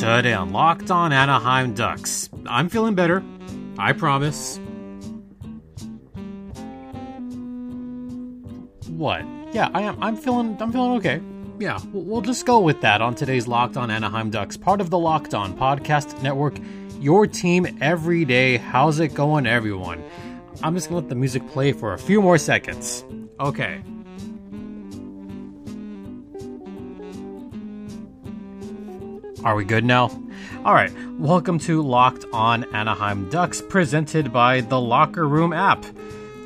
Today on Locked On Anaheim Ducks. I'm feeling better. I promise. What? Yeah, I am. I'm feeling. I'm feeling okay. Yeah, we'll just go with that on today's Locked On Anaheim Ducks, part of the Locked On Podcast Network. Your team every day. How's it going, everyone? I'm just gonna let the music play for a few more seconds. Okay. Are we good now? All right. Welcome to Locked On Anaheim Ducks, presented by the Locker Room app.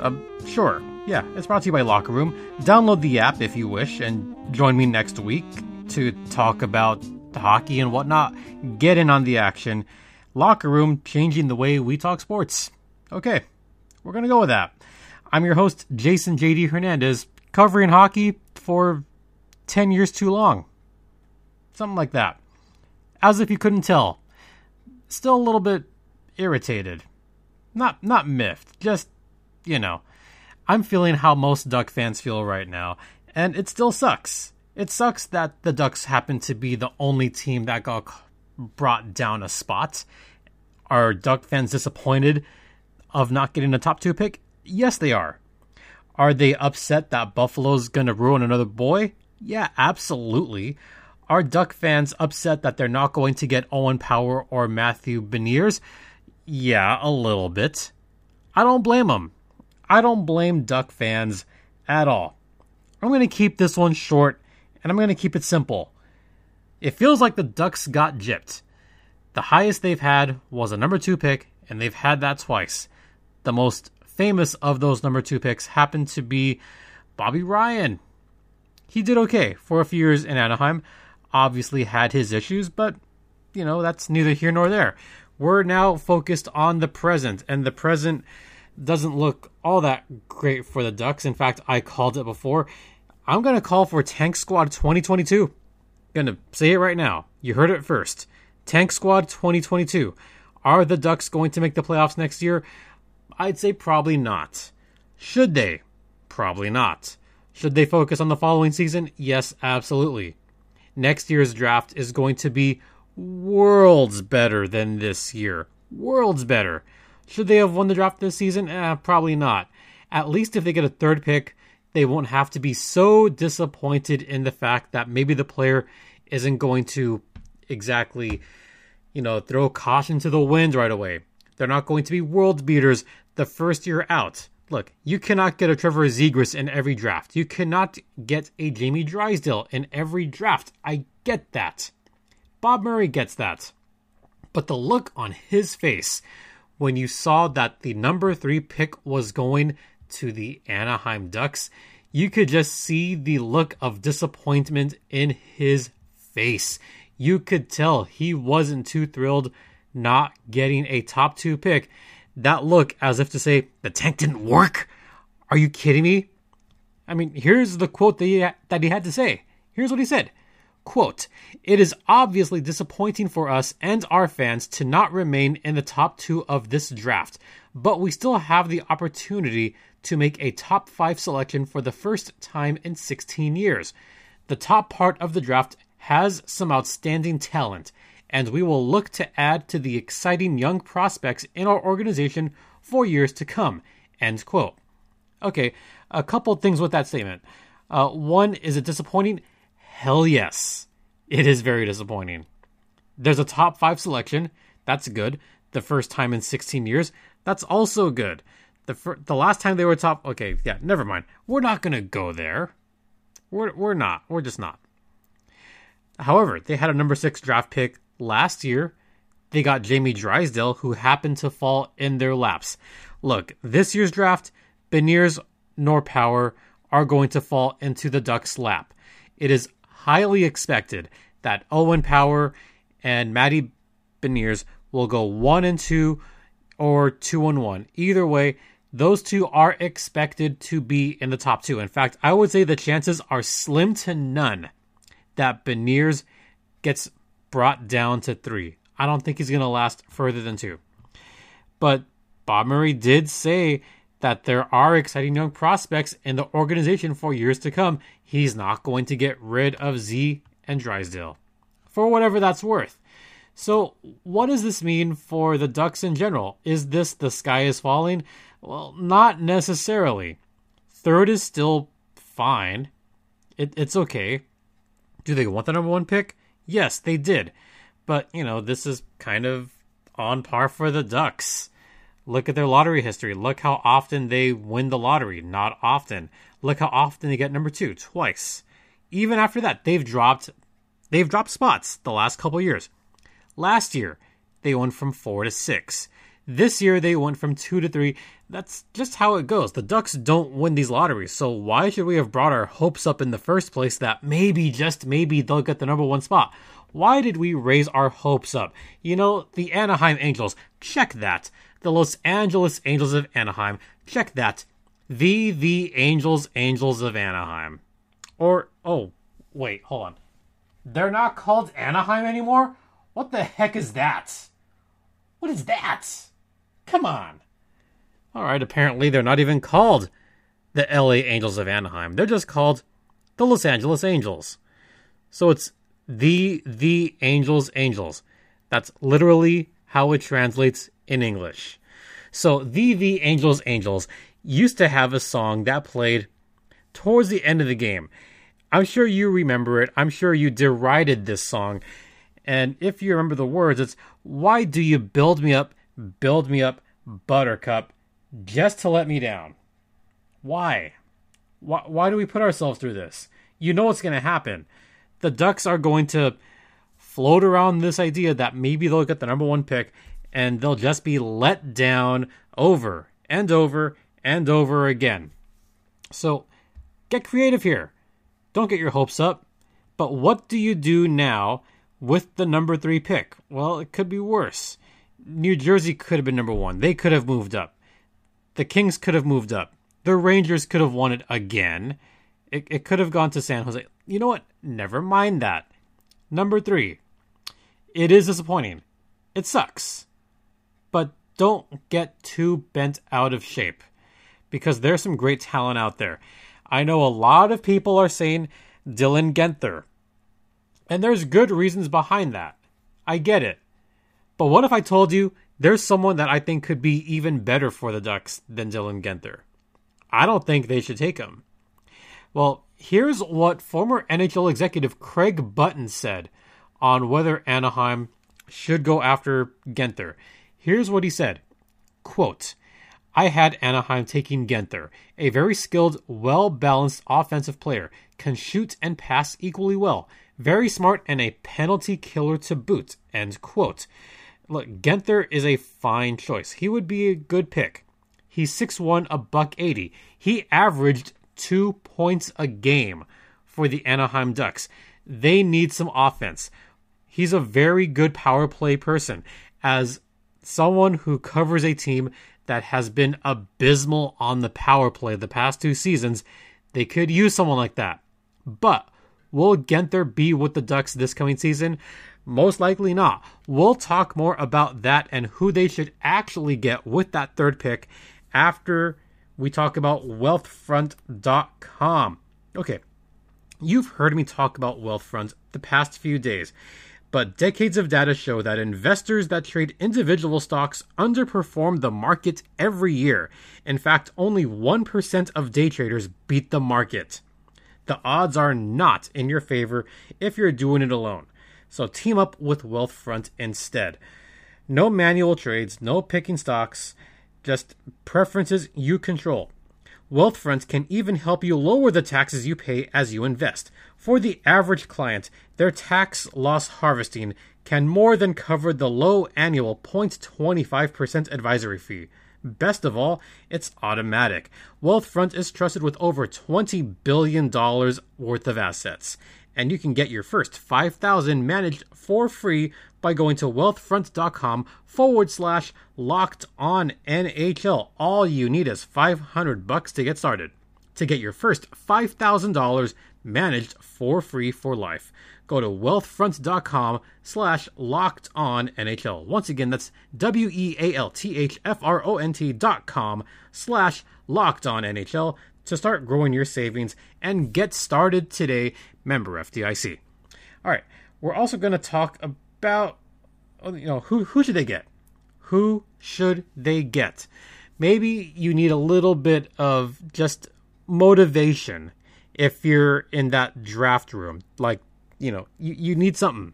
Uh, sure. Yeah, it's brought to you by Locker Room. Download the app if you wish, and join me next week to talk about hockey and whatnot. Get in on the action. Locker Room, changing the way we talk sports. Okay, we're gonna go with that. I'm your host, Jason JD Hernandez, covering hockey for 10 years too long. Something like that as if you couldn't tell. Still a little bit irritated. Not not miffed, just you know. I'm feeling how most Duck fans feel right now, and it still sucks. It sucks that the Ducks happen to be the only team that got brought down a spot. Are Duck fans disappointed of not getting a top two pick? Yes, they are. Are they upset that Buffalo's going to ruin another boy? Yeah, absolutely. Are Duck fans upset that they're not going to get Owen Power or Matthew Beniers? Yeah, a little bit. I don't blame them. I don't blame Duck fans at all. I'm going to keep this one short and I'm going to keep it simple. It feels like the Ducks got gypped. The highest they've had was a number two pick, and they've had that twice. The most famous of those number two picks happened to be Bobby Ryan. He did okay for a few years in Anaheim obviously had his issues, but you know, that's neither here nor there. We're now focused on the present, and the present doesn't look all that great for the Ducks. In fact, I called it before. I'm going to call for Tank Squad 2022. Going to say it right now. You heard it first. Tank Squad 2022. Are the Ducks going to make the playoffs next year? I'd say probably not. Should they? Probably not. Should they focus on the following season? Yes, absolutely next year's draft is going to be worlds better than this year. Worlds better. Should they have won the draft this season? Eh, probably not. At least if they get a third pick, they won't have to be so disappointed in the fact that maybe the player isn't going to exactly, you know, throw caution to the wind right away. They're not going to be world beaters the first year out. Look, you cannot get a Trevor Zegras in every draft. You cannot get a Jamie Drysdale in every draft. I get that. Bob Murray gets that. But the look on his face when you saw that the number three pick was going to the Anaheim Ducks, you could just see the look of disappointment in his face. You could tell he wasn't too thrilled not getting a top two pick that look as if to say, the tank didn't work? Are you kidding me? I mean, here's the quote that he, ha- that he had to say. Here's what he said. Quote, it is obviously disappointing for us and our fans to not remain in the top two of this draft, but we still have the opportunity to make a top five selection for the first time in 16 years. The top part of the draft has some outstanding talent, and we will look to add to the exciting young prospects in our organization for years to come. End quote. Okay, a couple things with that statement. Uh, one, is it disappointing? Hell yes. It is very disappointing. There's a top five selection. That's good. The first time in 16 years. That's also good. The fir- the last time they were top. Okay, yeah, never mind. We're not gonna go there. We're we're not. We're just not. However, they had a number six draft pick last year, they got Jamie Drysdale, who happened to fall in their laps. Look, this year's draft, Beniers nor Power are going to fall into the Ducks' lap. It is highly expected that Owen Power and Matty Beniers will go one and two or two and one. Either way, those two are expected to be in the top two. In fact, I would say the chances are slim to none that Beniers gets brought down to three. I don't think he's going to last further than two. But Bob Murray did say that there are exciting young prospects in the organization for years to come. He's not going to get rid of Z and Drysdale for whatever that's worth. So, what does this mean for the Ducks in general? Is this the sky is falling? Well, not necessarily. Third is still fine. It, it's okay. Do they want the number one pick? Yes, they did. But, you know, this is kind of on par for the Ducks. Look at their lottery history. Look how often they win the lottery. Not often. Look how often they get number two, twice. Even after that, they've dropped they've dropped spots the last couple years. Last year, they went from four to six. This year, they went from two to three. That's just how it goes. The Ducks don't win these lotteries, so why should we have brought our hopes up in the first place that maybe, just maybe, they'll get the number one spot? Why did we raise our hopes up? You know, the Anaheim Angels, check that. The Los Angeles Angels of Anaheim, check that. The the Angels Angels of Anaheim. Or oh, wait, hold on. They're not called Anaheim anymore? What the heck is that? What is that? Come on. All right, apparently they're not even called the LA Angels of Anaheim. They're just called the Los Angeles Angels. So it's the the Angels Angels. That's literally how it translates in English. So the the Angels Angels used to have a song that played towards the end of the game. I'm sure you remember it. I'm sure you derided this song. And if you remember the words, it's why do you build me up, build me up, buttercup, just to let me down? Why? Why, why do we put ourselves through this? You know what's going to happen. The Ducks are going to float around this idea that maybe they'll get the number one pick and they'll just be let down over and over and over again. So get creative here. Don't get your hopes up. But what do you do now with the number three pick? Well, it could be worse. New Jersey could have been number one. They could have moved up. The Kings could have moved up. The Rangers could have won it again. It, it could have gone to San Jose. You know what? Never mind that. Number three. It is disappointing. It sucks. But don't get too bent out of shape because there's some great talent out there. I know a lot of people are saying Dylan Guenther. And there's good reasons behind that. I get it. But what if I told you there's someone that I think could be even better for the Ducks than Dylan Guenther? I don't think they should take him. Well, here's what former NHL executive Craig Button said on whether Anaheim should go after Guenther. Here's what he said. Quote, I had Anaheim taking Guenther, a very skilled, well balanced offensive player, can shoot and pass equally well, very smart and a penalty killer to boot. End quote. Look, Guenther is a fine choice. He would be a good pick. He's 6'1, a buck 80. He averaged two points a game for the Anaheim Ducks. They need some offense. He's a very good power play person. As someone who covers a team that has been abysmal on the power play the past two seasons, they could use someone like that. But will Guenther be with the Ducks this coming season? Most likely not. We'll talk more about that and who they should actually get with that third pick after we talk about wealthfront.com. Okay, you've heard me talk about Wealthfront the past few days. But decades of data show that investors that trade individual stocks underperform the market every year. In fact, only 1% of day traders beat the market. The odds are not in your favor if you're doing it alone. So team up with Wealthfront instead. No manual trades, no picking stocks, just preferences you control. Wealthfront can even help you lower the taxes you pay as you invest. For the average client, their tax loss harvesting can more than cover the low annual 0.25% advisory fee. Best of all, it's automatic. Wealthfront is trusted with over $20 billion worth of assets. And you can get your first 5000 managed for free by going to wealthfront.com forward slash locked on NHL. All you need is 500 bucks to get started. To get your first $5,000 managed for free for life. Go to wealthfront.com slash locked on NHL. Once again, that's W E A L T H F R O N T dot com slash locked on NHL to start growing your savings and get started today. Member FDIC. All right, we're also going to talk about oh, you know, who who should they get? Who should they get? Maybe you need a little bit of just motivation if you're in that draft room. Like, you know, you, you need something.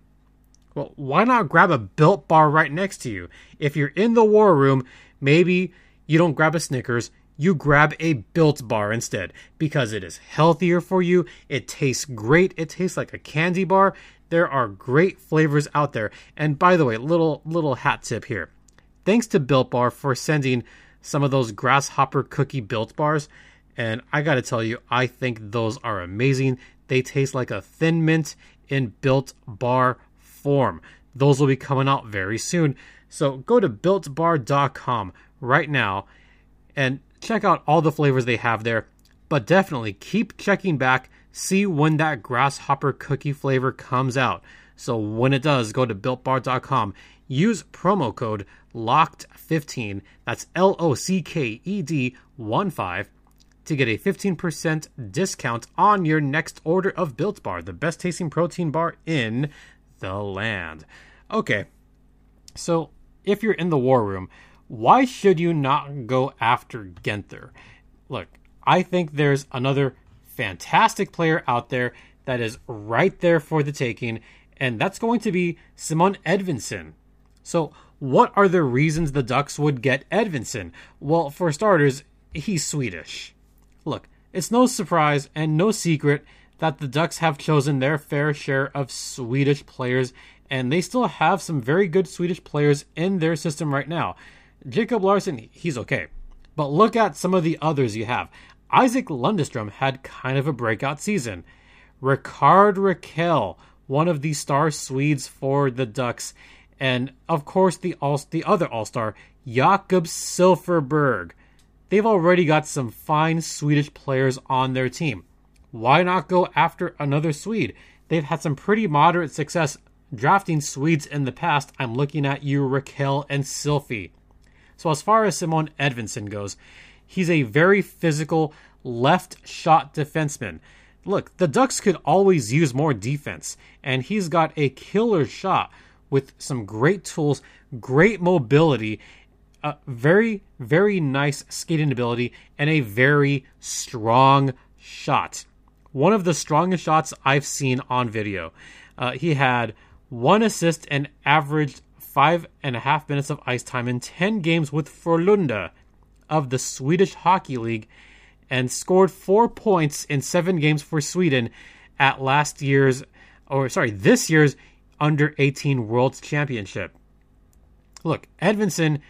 Well, why not grab a built bar right next to you? If you're in the war room, maybe you don't grab a Snickers, you grab a built bar instead because it is healthier for you. It tastes great. It tastes like a candy bar. There are great flavors out there. And by the way, little little hat tip here. Thanks to Built Bar for sending some of those grasshopper cookie built bars. And I gotta tell you, I think those are amazing. They taste like a thin mint in built bar form. Those will be coming out very soon. So go to builtbar.com right now and check out all the flavors they have there. But definitely keep checking back, see when that grasshopper cookie flavor comes out. So when it does, go to builtbar.com, use promo code LOCKED15, that's L O C K E D 1 5, to get a 15% discount on your next order of Built Bar, the best tasting protein bar in the land. Okay, so if you're in the war room, why should you not go after Guenther? Look, I think there's another fantastic player out there that is right there for the taking, and that's going to be Simon Edvinsson. So, what are the reasons the Ducks would get Edvinsson? Well, for starters, he's Swedish. Look, it's no surprise and no secret that the Ducks have chosen their fair share of Swedish players, and they still have some very good Swedish players in their system right now. Jacob Larsson, he's okay. But look at some of the others you have. Isac Lundestrom had kind of a breakout season. Rickard Rakell, one of the star Swedes for the Ducks, and of course the all the other All Star Jakob Silfverberg. They've already got some fine Swedish players on their team. Why not go after another Swede? They've had some pretty moderate success drafting Swedes in the past. I'm looking at you, Rakell and Sylphie. So as far as Simon Edvinsson goes, he's a very physical left shot defenseman. Look, the Ducks could always use more defense, and he's got a killer shot with some great tools, great mobility, a very, very nice skating ability, and a very strong shot one of the strongest shots I've seen on video. Uh, he had one assist and averaged five and a half minutes of ice time in 10 games with Frölunda of the Swedish Hockey League and scored four points in seven games for Sweden at last year's, or sorry, this year's under 18 World Championship. Look, Edvinsson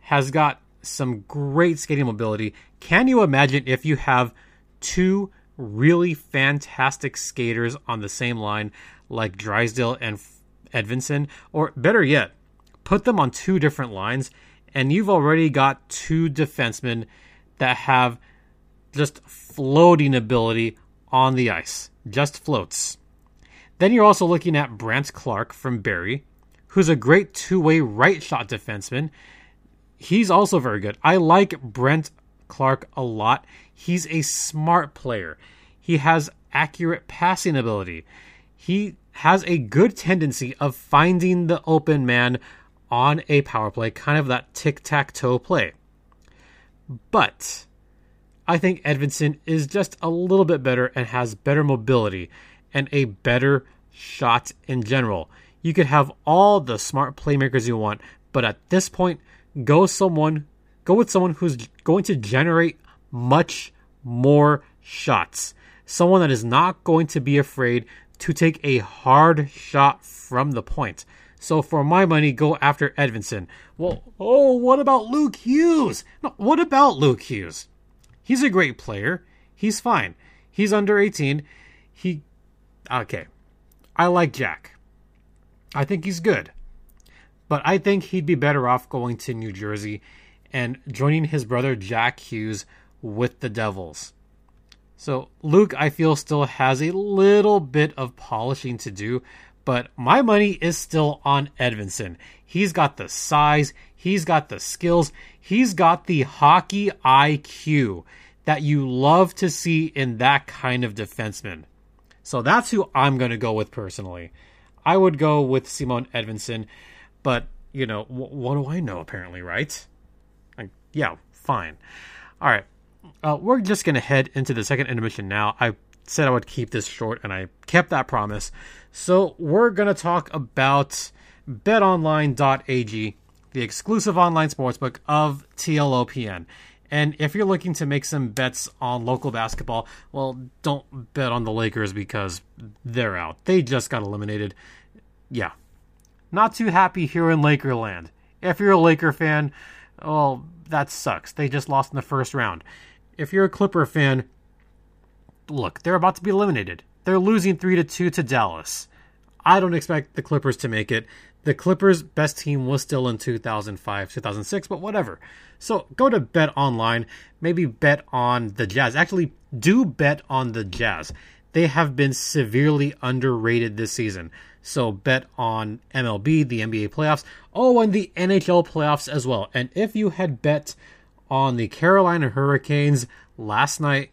has got some great skating mobility. Can you imagine if you have two really fantastic skaters on the same line like Drysdale and Edvinsson? or better yet, put them on two different lines, and you've already got two defensemen that have just floating ability on the ice, just floats. Then you're also looking at Brandt Clarke from Barrie, who's a great two way right shot defenseman. He's also very good. I like Brent Clark a lot. He's a smart player. He has accurate passing ability. He has a good tendency of finding the open man on a power play, kind of that tic tac toe play. But I think Edvinsson is just a little bit better and has better mobility and a better shot in general. You could have all the smart playmakers you want, but at this point, go someone go with someone who's going to generate much more shots. Someone that is not going to be afraid to take a hard shot from the point. So for my money, go after Edvinsson. Well, oh, what about Luke Hughes? No, what about Luke Hughes? He's a great player. He's fine. He's under 18. He okay. I like Jack. I think he's good. But I think he'd be better off going to New Jersey and joining his brother Jack Hughes with the Devils. So Luke, I feel, still has a little bit of polishing to do, but my money is still on Edvinsson. He's got the size, he's got the skills, he's got the hockey IQ that you love to see in that kind of defenseman. So that's who I'm going to go with personally. I would go with Simon Edvinsson, But, you know, wh- what do I know, apparently, right? Like, yeah, fine. All right. Uh, we're just going to head into the second intermission now. I said I would keep this short, and I kept that promise. So we're to talk about betonline.ag, the exclusive online sportsbook of TLOPN. And if you're looking to make some bets on local basketball, well, don't bet on the Lakers because they're out. They just got eliminated. Yeah. Not too happy here in Lakerland. If you're a Laker fan, well, that sucks. They just lost in the first round. If you're a Clipper fan, look, they're about to be eliminated. They're losing 3 to 2 to Dallas. I don't expect the Clippers to make it. The Clippers' best team was still in 2005, 2006, but whatever. So go to Bet Online, maybe bet on the Jazz. Actually, do bet on the Jazz. They have been severely underrated this season. So bet on MLB, the NBA playoffs, oh, and the NHL playoffs as well. And if you had bet on the Carolina Hurricanes last night,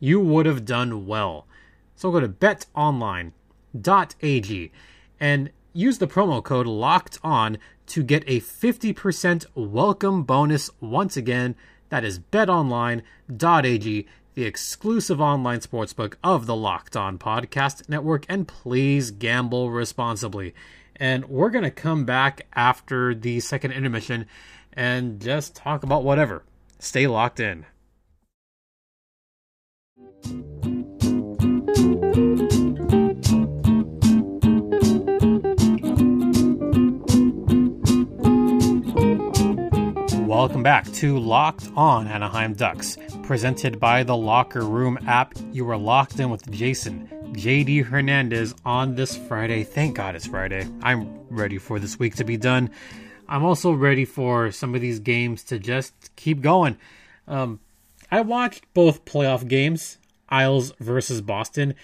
you would have done well. So go to betonline.ag and use the promo code locked on to get a 50% welcome bonus once again. That is betonline.ag, the exclusive online sportsbook of the Locked On Podcast Network. And please gamble responsibly. And we're going to come back after the second intermission and just talk about whatever. Stay locked in. Welcome back to Locked On Anaheim Ducks, presented by the Locker Room app. You are locked in with Jason, JD Hernandez on this Friday. Thank God it's Friday. I'm ready for this week to be done. I'm also ready for some of these games to just keep going. Um, I watched both playoff games, Isles versus Boston.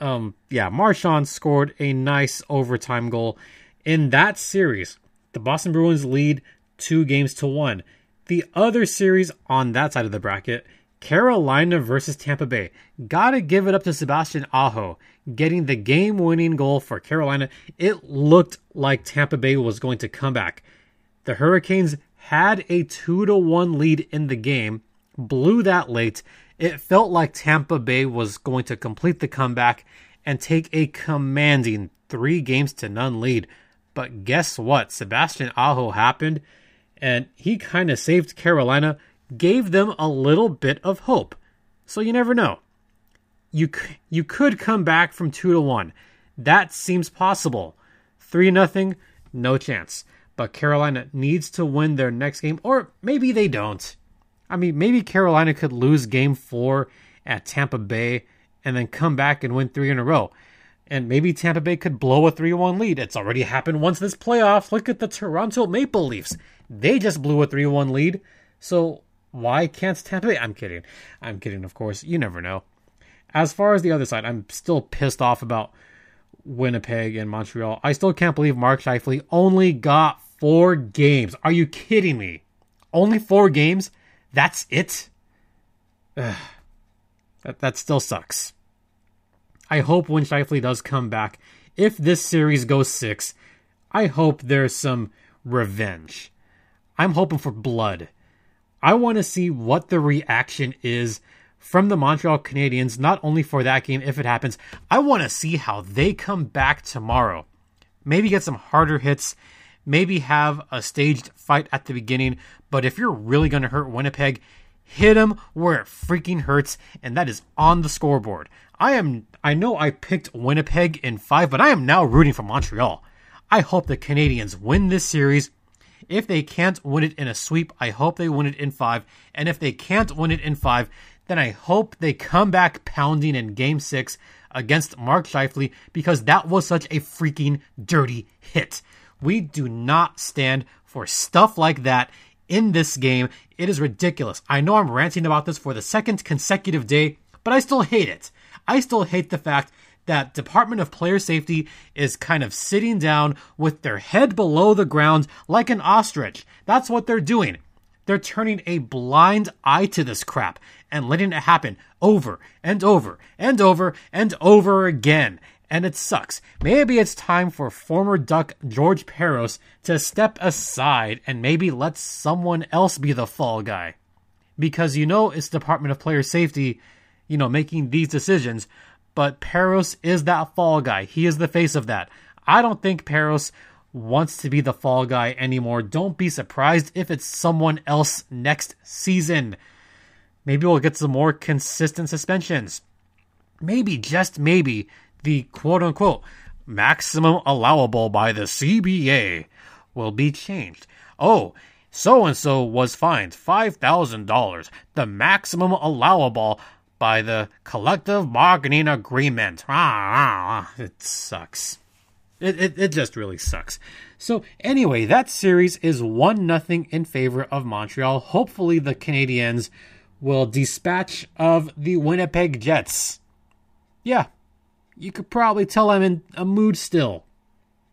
Um, yeah, Marchand scored a nice overtime goal in that series. The Boston Bruins lead two games to one. The other series on that side of the bracket, Carolina versus Tampa Bay. Gotta give it up to Sebastian Aho getting the game winning goal for Carolina. It looked like Tampa Bay was going to come back. The Hurricanes had a 2 to 1 lead in the game, blew that late. It felt like Tampa Bay was going to complete the comeback and take a commanding 3 games to none lead. But guess what? Sebastian Aho happened and he kind of saved Carolina, gave them a little bit of hope. So you never know. You you could come back from 2 to 1. That seems possible. 3 nothing, no chance. But Carolina needs to win their next game or maybe they don't. I mean, maybe Carolina could lose game 4 at Tampa Bay and then come back and win 3 in a row. And maybe Tampa Bay could blow a 3 1 lead. It's already happened once this playoff. Look at the Toronto Maple Leafs. They just blew a 3 1 lead. So why can't Tampa Bay? I'm kidding. I'm kidding, of course. You never know. As far as the other side, I'm still pissed off about Winnipeg and Montreal. I still can't believe Mark Scheifele only got four games. Are you kidding me? Only four games? That's it? Ugh. That, that still sucks. I hope when Scheifele does come back, if this series goes six, I hope there's some revenge. I'm hoping for blood. I want to see what the reaction is from the Montreal Canadiens, not only for that game, if it happens, I want to see how they come back tomorrow. Maybe get some harder hits, maybe have a staged fight at the beginning, but if you're really going to hurt Winnipeg, hit them where it freaking hurts, and that is on the scoreboard. I am I know I picked Winnipeg in 5, but I am now rooting for Montreal. I hope the Canadiens win this series if they can't win it in a sweep, I hope they win it in five. And if they can't win it in five, then I hope they come back pounding in game six against Mark Scheifele because that was such a freaking dirty hit. We do not stand for stuff like that in this game. It is ridiculous. I know I'm ranting about this for the second consecutive day, but I still hate it. I still hate the fact that Department of Player Safety is kind of sitting down with their head below the ground like an ostrich. That's what they're doing. They're turning a blind eye to this crap and letting it happen over and over and over and over again. And it sucks. Maybe it's time for former Duck George Parros to step aside and maybe let someone else be the fall guy. Because you know it's Department of Player Safety, you know, making these decisions, but Parros is that fall guy. He is the face of that. I don't think Parros wants to be the fall guy anymore. Don't be surprised if it's someone else next season. Maybe we'll get some more consistent suspensions. Maybe, just maybe, the quote unquote maximum allowable by the CBA will be changed. Oh, so and so was fined $5,000, the maximum allowable by the collective bargaining agreement. Ah, it sucks. It, it, it just really sucks. So anyway, that series is one nothing in favor of Montreal. Hopefully the Canadiens will dispatch of the Winnipeg Jets. Yeah, you could probably tell I'm in a mood still.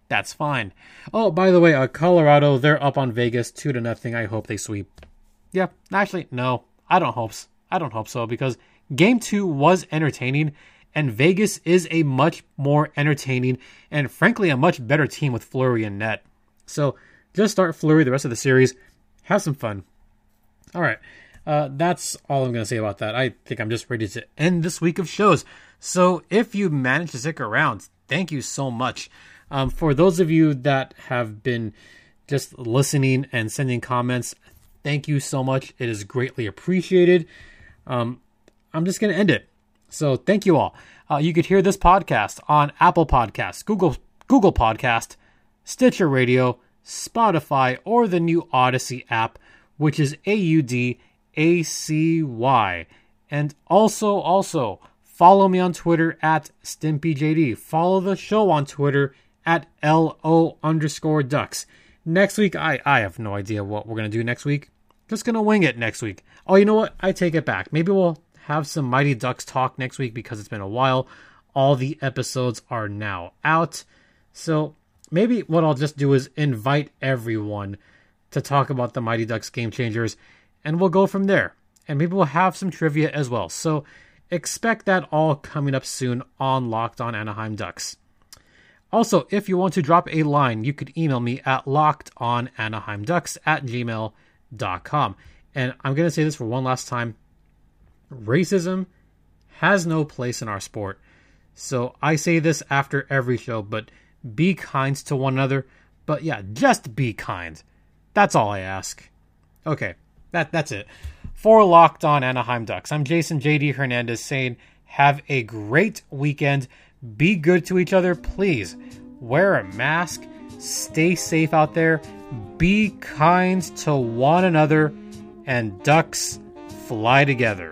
That's fine. Oh, by the way, uh, Colorado, they're up on Vegas two to nothing. I hope they sweep. Yeah, actually, no, I don't hope. So. I don't hope so because Game two was entertaining, and Vegas is a much more entertaining and frankly a much better team with Fleury and net. So just start Fleury the rest of the series. Have some fun. All right. Uh, that's all I'm going to say about that. I think I'm just ready to end this week of shows. So if you managed to stick around, thank you so much. Um, for those of you that have been just listening and sending comments, thank you so much. It is greatly appreciated. Um, I'm just going to end it. So thank you all. Uh, you could hear this podcast on Apple Podcasts, Google Google Podcast, Stitcher Radio, Spotify, or the new Audacy app, which is A U D A C Y. And also, also Follow me on Twitter at StimpyJD. Follow the show on Twitter at LO underscore ducks. Next week, I, I have no idea what we're going to do next week. Just going to wing it next week. Oh, you know what? I take it back. Maybe we'll have some Mighty Ducks talk next week because it's been a while. All the episodes are now out. So maybe what I'll just do is invite everyone to talk about the Mighty Ducks Game Changers, and we'll go from there. And maybe we'll have some trivia as well. So Expect that all coming up soon on Locked On Anaheim Ducks. Also, if you want to drop a line, you could email me at lockedonanaheimducks at gmail.com. And I'm going to say this for one last time racism has no place in our sport. So I say this after every show, but be kind to one another. But yeah, just be kind. That's all I ask. Okay, that that's it. For Locked On Anaheim Ducks, I'm Jason JD Hernandez saying, have a great weekend. Be good to each other, please. Wear a mask. Stay safe out there. Be kind to one another. And ducks fly together.